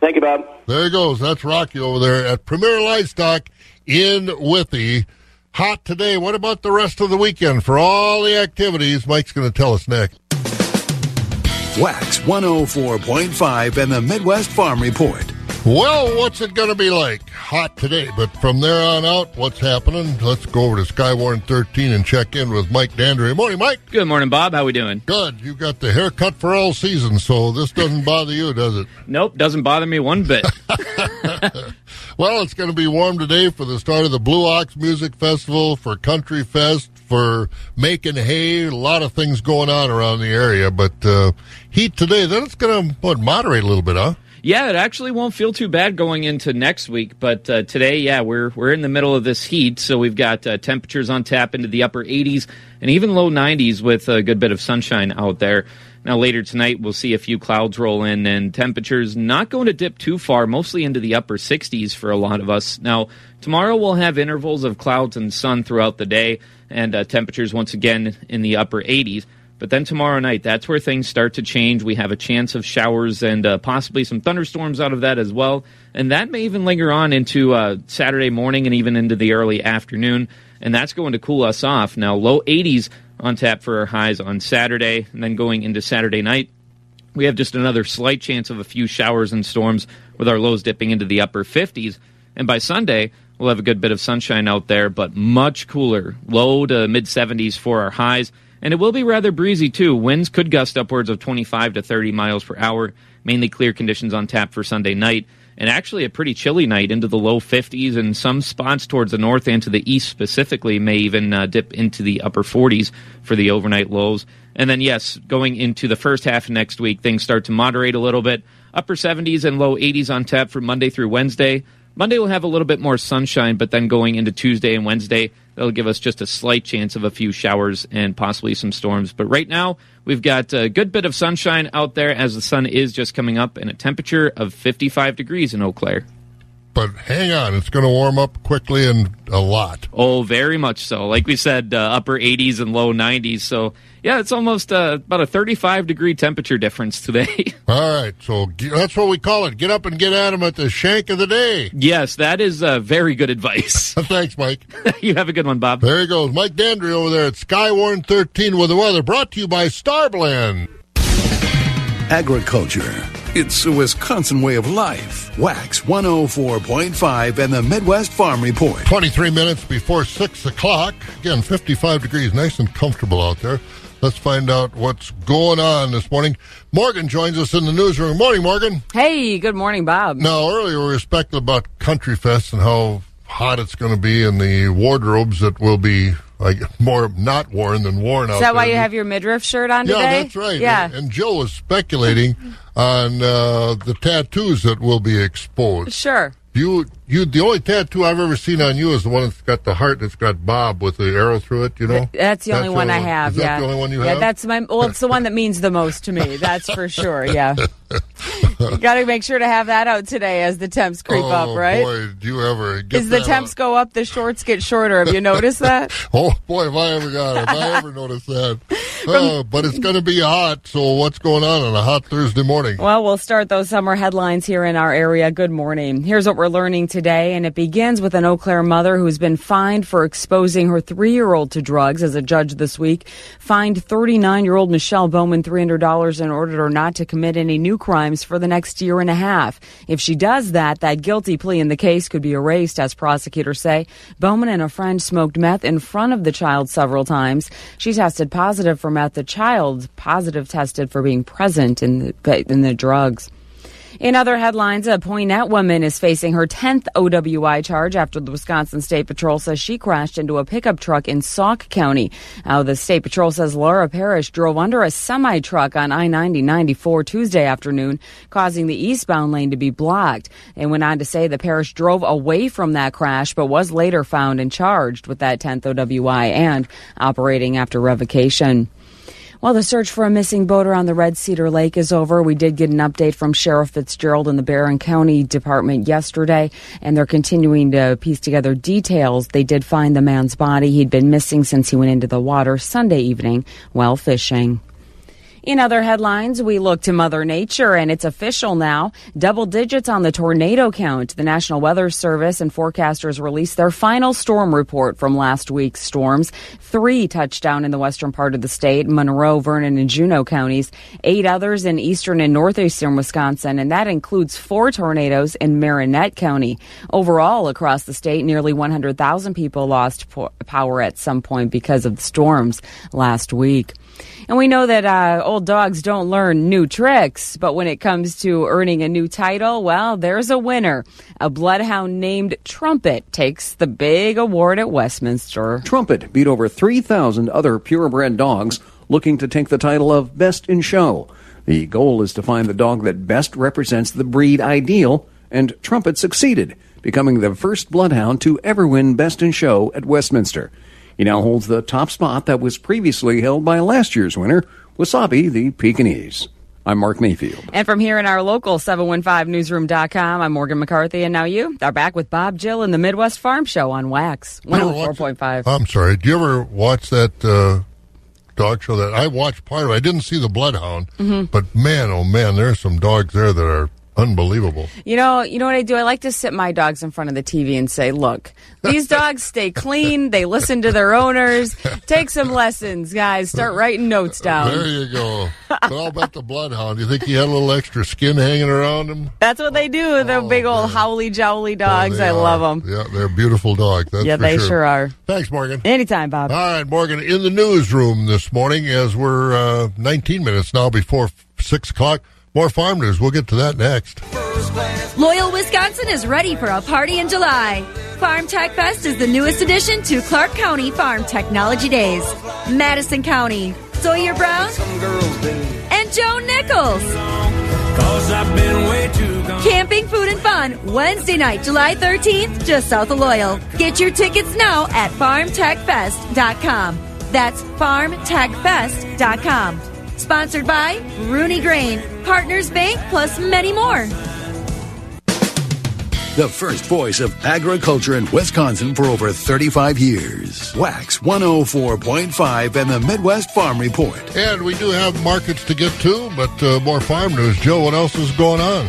Thank you, Bob. There he goes. That's Rocky over there at Premier Livestock in Withee. Hot today. What about the rest of the weekend for all the activities? Mike's going to tell us next. Wax 104.5 and the Midwest Farm Report. Well, what's it going to be like? Hot today, but from there on out, what's happening? Let's go over to Skywarn 13 and check in with Mike Dandry. Morning, Mike. Good morning, Bob. How we doing? Good. You got the haircut for all season, so this doesn't bother you, does it? Nope, doesn't bother me one bit. Well, it's going to be warm today for the start of the Blue Ox Music Festival, for Country Fest, for making hay. A lot of things going on around the area, but uh, heat today. Then it's going to what moderate a little bit, huh? Yeah, it actually won't feel too bad going into next week, but uh, today, yeah, we're we're in the middle of this heat, so we've got uh, temperatures on tap into the upper 80s and even low 90s with a good bit of sunshine out there. Now later tonight, we'll see a few clouds roll in, and temperatures not going to dip too far, mostly into the upper 60s for a lot of us. Now tomorrow we'll have intervals of clouds and sun throughout the day, and uh, temperatures once again in the upper 80s. But then tomorrow night, that's where things start to change. We have a chance of showers and uh, possibly some thunderstorms out of that as well. And that may even linger on into uh, Saturday morning and even into the early afternoon. And that's going to cool us off. Now, low 80s on tap for our highs on Saturday. And then going into Saturday night, we have just another slight chance of a few showers and storms with our lows dipping into the upper 50s. And by Sunday, we'll have a good bit of sunshine out there, but much cooler, low to mid 70s for our highs. And it will be rather breezy too. Winds could gust upwards of 25 to 30 miles per hour. Mainly clear conditions on tap for Sunday night. and actually a pretty chilly night into the low 50s, and some spots towards the north and to the east specifically may even uh, dip into the upper 40s for the overnight lows. And then, yes, going into the first half of next week, things start to moderate a little bit. Upper 70s and low 80s on tap for Monday through Wednesday. Monday will have a little bit more sunshine, but then going into Tuesday and Wednesday, that'll give us just a slight chance of a few showers and possibly some storms. But right now, we've got a good bit of sunshine out there as the sun is just coming up and a temperature of 55 degrees in Eau Claire. But hang on, it's going to warm up quickly and a lot. Oh, very much so. Like we said, uh, upper 80s and low 90s. So, yeah, it's almost uh, about a 35 degree temperature difference today. All right, so g- that's what we call it. Get up and get at at 'em at the shank of the day. yes, that is uh, very good advice. Thanks, Mike. you have a good one, Bob. There he goes. Mike Dandry over there at Skywarn 13 with the weather. Brought to you by Starblend. Agriculture. It's a Wisconsin way of life. Wax 104.5 and the Midwest Farm Report. 23 minutes before 6 o'clock. Again, 55 degrees, nice and comfortable out there. Let's find out what's going on this morning. Morgan joins us in the newsroom. Morning, Morgan. Hey, good morning, Bob. Now, earlier we were speculating about Country Fest and how hot it's going to be and the wardrobes that will be like more not worn than worn out Is that why there. you have your midriff shirt on yeah, today? that's right. Yeah. And, and Jill was speculating on uh, the tattoos that will be exposed. Sure. You, you, the only tattoo I've ever seen on you is the one that's got the heart that's got Bob with the arrow through it. You know, That's the only one I have. Is yeah. the only one you yeah, have? that's my. Well, it's the one that means the most to me. That's for sure. Yeah. you got to make sure to have that out today as the temps creep oh, up, right? Boy, do you ever get As the temps out. go up, the shorts get shorter. Have you noticed that? Oh boy, if I ever got it, if I ever noticed that. Uh, but it's going to be hot. So what's going on on a hot Thursday morning? Well, we'll start those summer headlines here in our area. Good morning. Here's what we're learning today, and it begins with an Eau Claire mother who's been fined for exposing her three year old to drugs as a judge this week. Fined 39 year old Michelle Bowman $300 and ordered her not to commit any new crimes for the next year and a half. If she does that, that guilty plea in the case could be erased, as prosecutors say. Bowman and a friend smoked meth in front of the child several times. She tested positive for meth. The child positive tested for being present in the, in the drugs. In other headlines, a Poynette woman is facing her 10th OWI charge after the Wisconsin State Patrol says she crashed into a pickup truck in Sauk County. Now, the State Patrol says Laura Parrish drove under a semi truck on I 90 94 Tuesday afternoon, causing the eastbound lane to be blocked. They went on to say the Parrish drove away from that crash, but was later found and charged with that 10th OWI and operating after revocation. Well, the search for a missing boater on the Red Cedar Lake is over. We did get an update from Sheriff Fitzgerald in the Barron County Department yesterday, and they're continuing to piece together details. They did find the man's body. He'd been missing since he went into the water Sunday evening while fishing. In other headlines, we look to Mother Nature, and it's official now. Double digits on the tornado count. The National Weather Service and forecasters released their final storm report from last week's storms. Three touched down in the western part of the state Monroe, Vernon, and Juneau counties. Eight others in eastern and northeastern Wisconsin, and that includes four tornadoes in Marinette County. Overall, across the state, nearly 100,000 people lost po- power at some point because of the storms last week. And we know that uh, old dogs don't learn new tricks, but when it comes to earning a new title, well, there's a winner. A bloodhound named Trumpet takes the big award at Westminster. Trumpet beat over 3,000 other purebred dogs looking to take the title of Best in Show. The goal is to find the dog that best represents the breed ideal, and Trumpet succeeded, becoming the first bloodhound to ever win Best in Show at Westminster. He now holds the top spot that was previously held by last year's winner, Wasabi the Pekingese. I'm Mark Mayfield. And from here in our local 715newsroom.com, I'm Morgan McCarthy, and now you are back with Bob Jill in the Midwest Farm Show on Wax 104.5. I'm sorry. Do you ever watch that uh, dog show? That I watched part of. it. I didn't see the Bloodhound, Mhm. but man, oh man, there are some dogs there that are unbelievable. You know, you know what I do? I like to sit my dogs in front of the TV and say, "Look, these dogs stay clean. They listen to their owners. Take some lessons, guys. Start writing notes down." There you go. but I'll bet the Bloodhound. You think he had a little extra skin hanging around him? That's what they do. They're big old howly jowly dogs. Oh, I are. love them. Yeah, they're beautiful dogs. That's yeah, they sure. sure are. Thanks, Morgan. Anytime, Bob. All right, Morgan, in the newsroom this morning as we're uh, 19 minutes now before 6 o'clock. More farm news. We'll get to that next. Loyal, Wisconsin is ready for a party in July. Farm Tech Fest is the newest addition to Clark County Farm Technology Days. Madison County, Sawyer Brown, and Joe Nichols. Camping, food, and fun, Wednesday night, July 13th, just south of Loyal. Get your tickets now at farmtechfest.com. That's farmtechfest.com. Sponsored by Rooney Grain, Partners Bank, plus many more. The first voice of agriculture in Wisconsin for over 35 years. Wax 104.5 and the Midwest Farm Report. And we do have markets to get to, but uh, more farm news. Joe, what else is going on?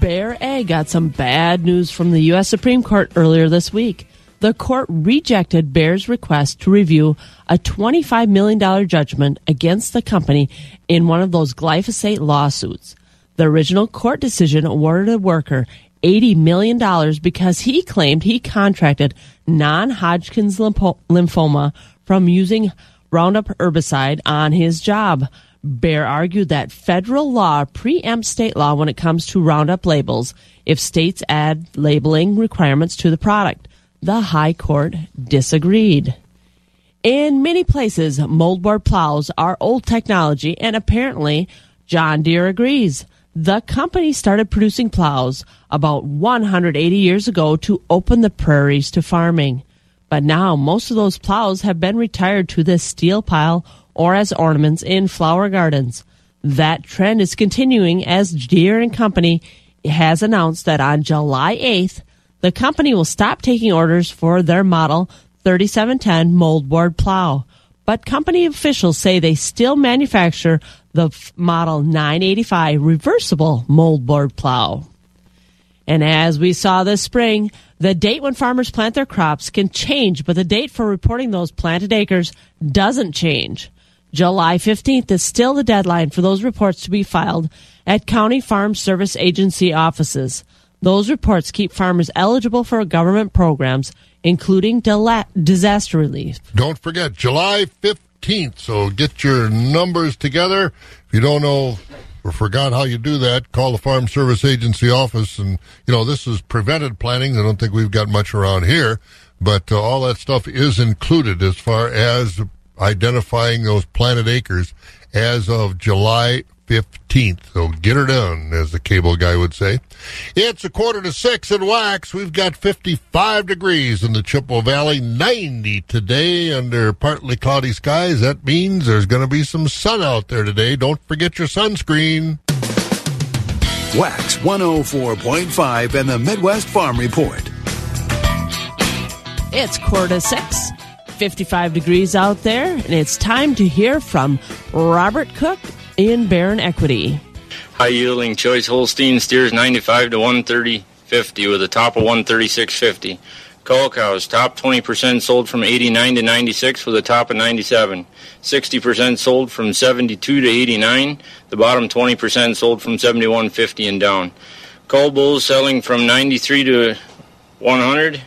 Bayer Ag got some bad news from the U.S. Supreme Court earlier this week. The court rejected Bayer's request to review a $25 million judgment against the company in one of those glyphosate lawsuits. The original court decision awarded a worker $80 million because he claimed he contracted non Hodgkin's lymphoma from using Roundup herbicide on his job. Bayer argued that federal law preempts state law when it comes to Roundup labels if states add labeling requirements to the product. The High Court disagreed. In many places, moldboard plows are old technology, and apparently, John Deere agrees. The company started producing plows about 180 years ago to open the prairies to farming. But now most of those plows have been retired to the steel pile or as ornaments in flower gardens. That trend is continuing as Deere and Company has announced that on July 8th, the company will stop taking orders for their model 3710 moldboard plow. But company officials say they still manufacture the model 985 reversible moldboard plow. And as we saw this spring, the date when farmers plant their crops can change, but the date for reporting those planted acres doesn't change. July 15th is still the deadline for those reports to be filed at County Farm Service Agency offices. Those reports keep farmers eligible for government programs, including dila- disaster relief. Don't forget, July 15th. So get your numbers together. If you don't know or forgot how you do that, call the Farm Service Agency office. And, you know, this is prevented planting. I don't think we've got much around here, but uh, all that stuff is included as far as identifying those planted acres as of July 15th. So get her done, as the cable guy would say. It's a quarter to six in Wax. We've got 55 degrees in the Chippewa Valley, 90 today under partly cloudy skies. That means there's going to be some sun out there today. Don't forget your sunscreen. Wax 104.5 and the Midwest Farm Report. It's quarter to six, 55 degrees out there, and it's time to hear from Robert Cook in Barron Equity. High yielding choice Holstein steers 95 to 130.50 with a top of 136.50. Cull cows top 20% sold from 89 to 96 with a top of 97. 60% sold from 72 to 89. The bottom 20% sold from 71.50 and down. Cull bulls selling from 93 to 100.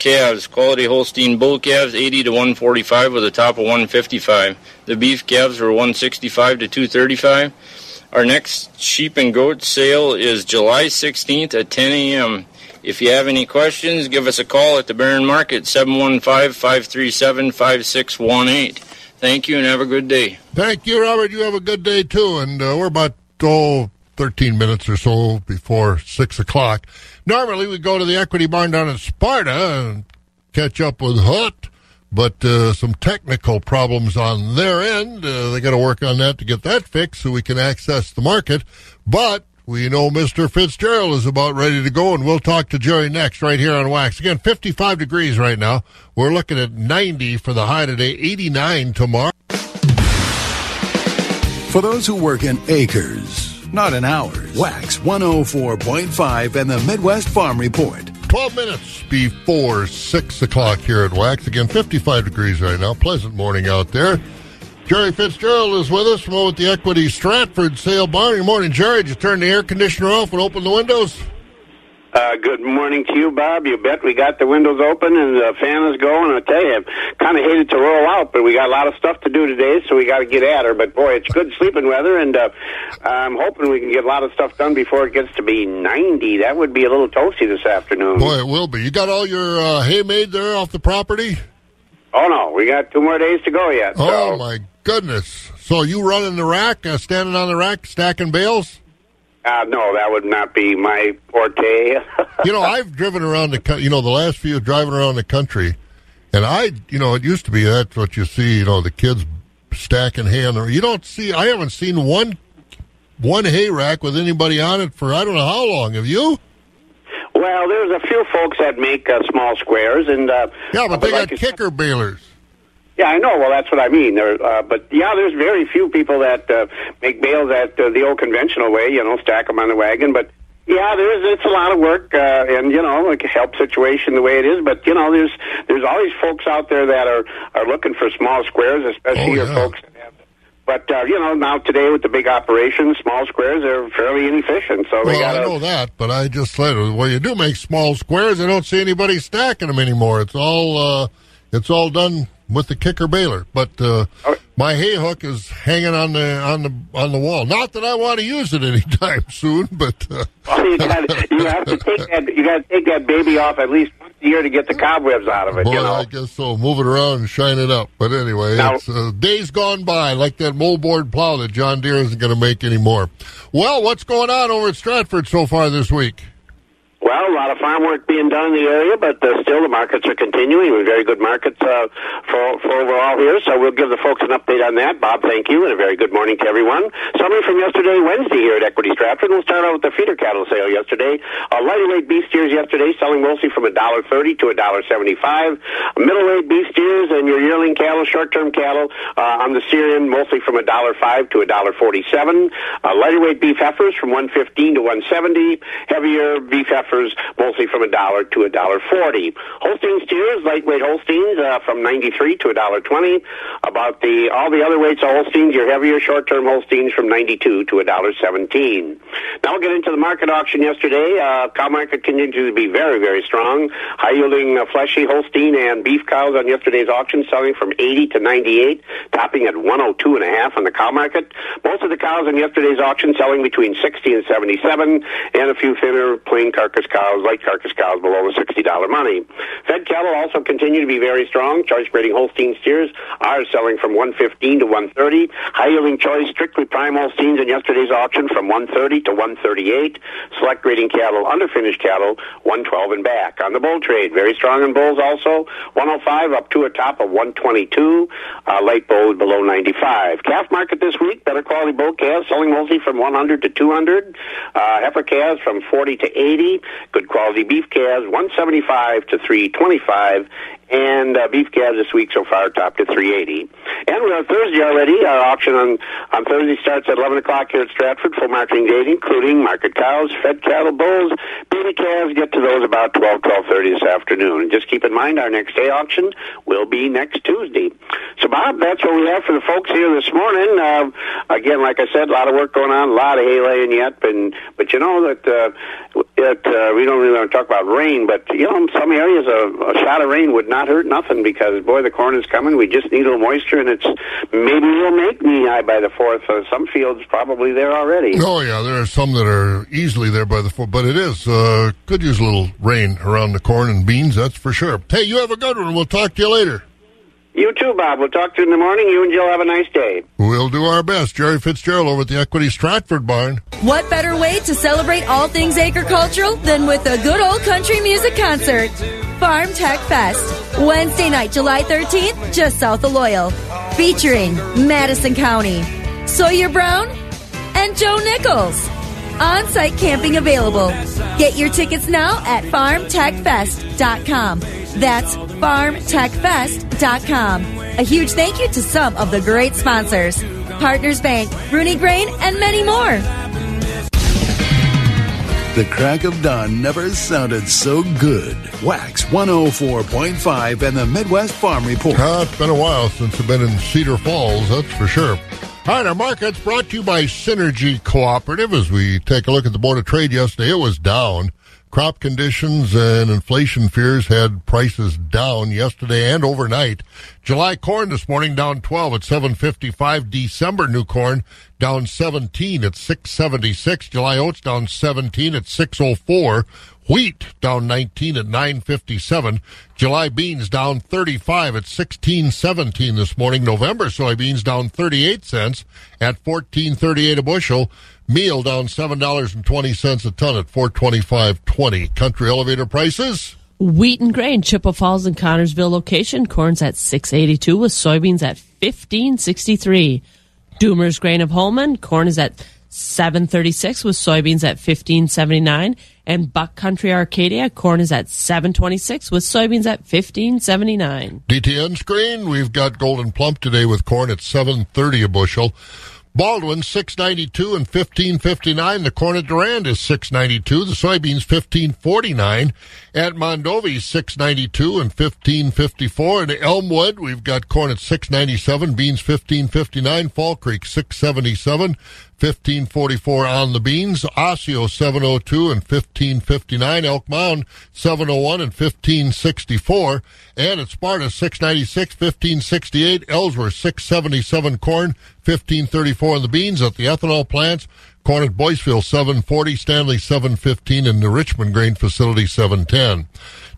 Calves, quality Holstein bull calves, 80 to 145 with a top of 155. The beef calves were 165 to 235. Our next sheep and goat sale is July 16th at 10 a.m. If you have any questions, give us a call at the Barron Market, 715-537-5618. Thank you and have a good day. Thank you, Robert. You have a good day, too. And uh, we're about, oh, 13 minutes or so before 6 o'clock. Normally, we go to the Equity Barn down in Sparta and catch up with Hut, but uh, some technical problems on their end. Uh, they got to work on that to get that fixed so we can access the market. But we know Mr. Fitzgerald is about ready to go, and we'll talk to Jerry next right here on Wax. Again, 55 degrees right now. We're looking at 90 for the high today, 89 tomorrow. For those who work in acres, not in hours, Wax 104.5 and the Midwest Farm Report. 12 minutes before 6 o'clock here at Wax. Again, 55 degrees right now. Pleasant morning out there. Jerry Fitzgerald is with us from over at the Equity Stratford Sale Barn. Good morning, Jerry. Did you turn the air conditioner off and open the windows? Uh, good morning to you, Bob. You bet we got the windows open and the fan is going. I tell you, kind of hated to roll out, but we got a lot of stuff to do today, so we got to get at her. But boy, it's good sleeping weather, and uh, I'm hoping we can get a lot of stuff done before it gets to be 90. That would be a little toasty this afternoon. Boy, it will be. You got all your uh, hay made there off the property? Oh no, we got two more days to go yet. So. Oh my goodness! So you running the rack, uh, standing on the rack, stacking bales? Uh, no, that would not be my forte. you know, I've driven around the, you know, the last few driving around the country, and I, you know, it used to be that's what you see, you know, the kids stacking hay on the. You don't see. I haven't seen one, one hay rack with anybody on it for I don't know how long. Have you? Well, there's a few folks that make uh, small squares, and uh, Yeah, but they like got kicker balers. Yeah, I know. Well, that's what I mean. There, uh, but yeah, there's very few people that uh, make bales at uh, the old conventional way. You know, stack them on the wagon. But yeah, there's it's a lot of work, uh, and you know, like a help situation the way it is. But you know, there's there's always folks out there that are are looking for small squares, especially Oh, your yeah. folks. that have- But uh, you know, now today with the big operations, small squares are fairly inefficient. So Well, I got know that, but I just said, well, you do make small squares. I don't see anybody stacking them anymore. It's all, uh, it's all done with the kicker baler. But uh, my hay hook is hanging on the on the on the wall. Not that I want to use it anytime soon, but uh, Well, you got you have to take that you got to take that baby off at least once a year to get the cobwebs out of it. boy, you know. I guess so. Move it around and shine it up. But anyway, Now- it's uh, days gone by like that moldboard plow that John Deere isn't going to make anymore. Well, what's going on over at Stratford so far this week? Well, a lot of farm work being done in the area, but uh, still the markets are continuing. With very good markets uh, for, for overall here, so we'll give the folks an update on that. Bob, thank you, and a very good morning to everyone. Summary from yesterday, Wednesday here at Equity Stratford. We'll start out with the feeder cattle sale yesterday. Uh, lighter weight beef steers yesterday selling mostly from a dollar thirty to a dollar seventy-five. Middleweight beef steers and your yearling cattle, short-term cattle uh, on the Syrian mostly from a dollar five to a dollar forty-seven. Uh, lighter weight beef heifers from one fifteen to one seventy. Heavier beef heifers mostly from a dollar to a dollar forty. Holstein steers, lightweight Holsteins uh, from ninety-three to a dollar twenty. About the all the other weights of Holsteins, your heavier short-term Holsteins from ninety-two to a dollar seventeen. Now we'll get into the market auction yesterday. Uh, cow market continued to be very very strong. High-yielding uh, fleshy Holstein and beef cows on yesterday's auction selling from eighty to ninety-eight, topping at one hundred two and a half on the cow market. Most of the cows on yesterday's auction selling between sixty and seventy-seven, and a few thinner plain carcass cows, light carcass cows below the $60 money. Fed cattle also continue to be very strong. Choice breeding Holstein steers are selling from 115 to 130. High yielding choice strictly prime Holsteins in yesterday's auction from 130 to 138. Select grading cattle, underfinished cattle, 112 and back. On the bull trade, very strong in bulls also, 105 up to a top of 122. Uh, light bulls below 95. Calf market this week, better quality bull calves selling mostly from 100 to 200. Uh, heifer calves from 40 to 80. Good quality beef calves, 175 to 325. And uh, beef calves this week so far topped at 380. And we're on Thursday already. Our auction on, on Thursday starts at 11 o'clock here at Stratford. Full marketing date, including market cows, fed cattle, bulls, baby calves. Get to those about 12, 12.30 this afternoon. And just keep in mind, our next day auction will be next Tuesday. So, Bob, that's what we have for the folks here this morning. Uh, again, like I said, a lot of work going on, a lot of hay laying yet. And, but you know that uh, it, uh, we don't really want to talk about rain, but, you know, some areas a, a shot of rain would not hurt nothing because, boy, the corn is coming. We just need a little moisture, and it's maybe we'll make knee high by the fourth. Uh, some fields probably there already. Oh yeah, there are some that are easily there by the fourth, but it is uh, could use a little rain around the corn and beans. That's for sure. Hey, you have a good one. We'll talk to you later. You too, Bob. We'll talk to you in the morning. You and Jill have a nice day. We'll do our best. Jerry Fitzgerald over at the Equity Stratford Barn. What better way to celebrate all things agricultural than with a good old country music concert? Farm Tech Fest, Wednesday night, July 13th, just south of Loyal, featuring Madison County, Sawyer Brown, and Joe Nichols. On site camping available. Get your tickets now at farmtechfest.com. That's farmtechfest.com. A huge thank you to some of the great sponsors Partners Bank, Rooney Grain, and many more. The crack of dawn never sounded so good. Wax 104.5 and the Midwest Farm Report. Uh, it's been a while since I've been in Cedar Falls, that's for sure. All right, our market's brought to you by Synergy Cooperative. As we take a look at the Board of Trade yesterday, it was down Crop conditions and inflation fears had prices down yesterday and overnight. July corn this morning down 12 at 755. December new corn down 17 at 676. July oats down 17 at 604. Wheat down 19 at 957. July beans down 35 at 1617 this morning. November soybeans down 38 cents at 1438 a bushel. Meal down $7.20 a ton at 425.20. Country elevator prices. Wheat and grain, Chippewa Falls and Connorsville location. Corn's at 682 with soybeans at 1563. Doomer's grain of Holmen. Corn is at 736 with soybeans at 1579 and buck country arcadia corn is at 726 with soybeans at 1579 dtn screen we've got Gold'n Plump today with corn at 730 a bushel Baldwin 692 and 1559. The corn at Durand is 692. The soybeans 1549. At Mondovi 692 and 1554. In Elmwood we've got corn at 697. Beans 1559. Fall Creek 677. 1544 on the beans. Osseo 702 and 1559. Elk Mound 701 and 1564. And at Sparta 696, 1568. Ellsworth 677 corn, 1534 on the beans. At the ethanol plants, corn at Boyceville 740, Stanley 715, and the Richmond grain facility 710.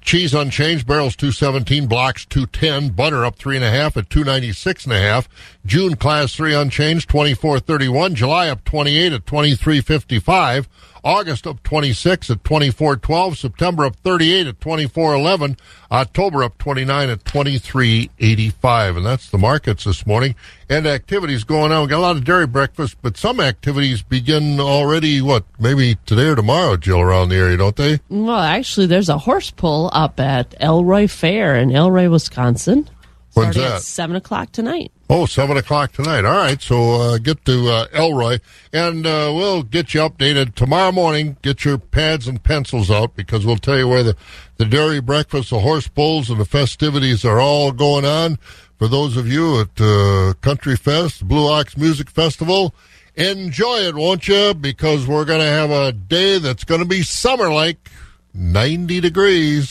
Cheese unchanged, barrels 217, blocks 210, butter up 3.5 at 296.5. June class 3 unchanged, 24.31. July up 28 at 23.55. August up 26 at 24.12. September up 38 at 24.11. October up 29 at 23.85. And that's the markets this morning. And activities going on. We got a lot of dairy breakfast, but some activities begin already, what, maybe today or tomorrow, Jill, around the area, don't they? Well, actually, there's a horse pull up at Elroy Fair in Elroy, Wisconsin. When's starting that? At 7 o'clock tonight. Oh, 7 o'clock tonight. All right. So uh, get to uh, Elroy, and uh, we'll get you updated tomorrow morning. Get your pads and pencils out because we'll tell you where the, the dairy breakfast, the horse bulls, and the festivities are all going on. For those of you at uh, Country Fest, Blue Ox Music Festival, enjoy it, won't you? Because we're going to have a day that's going to be summer like 90 degrees.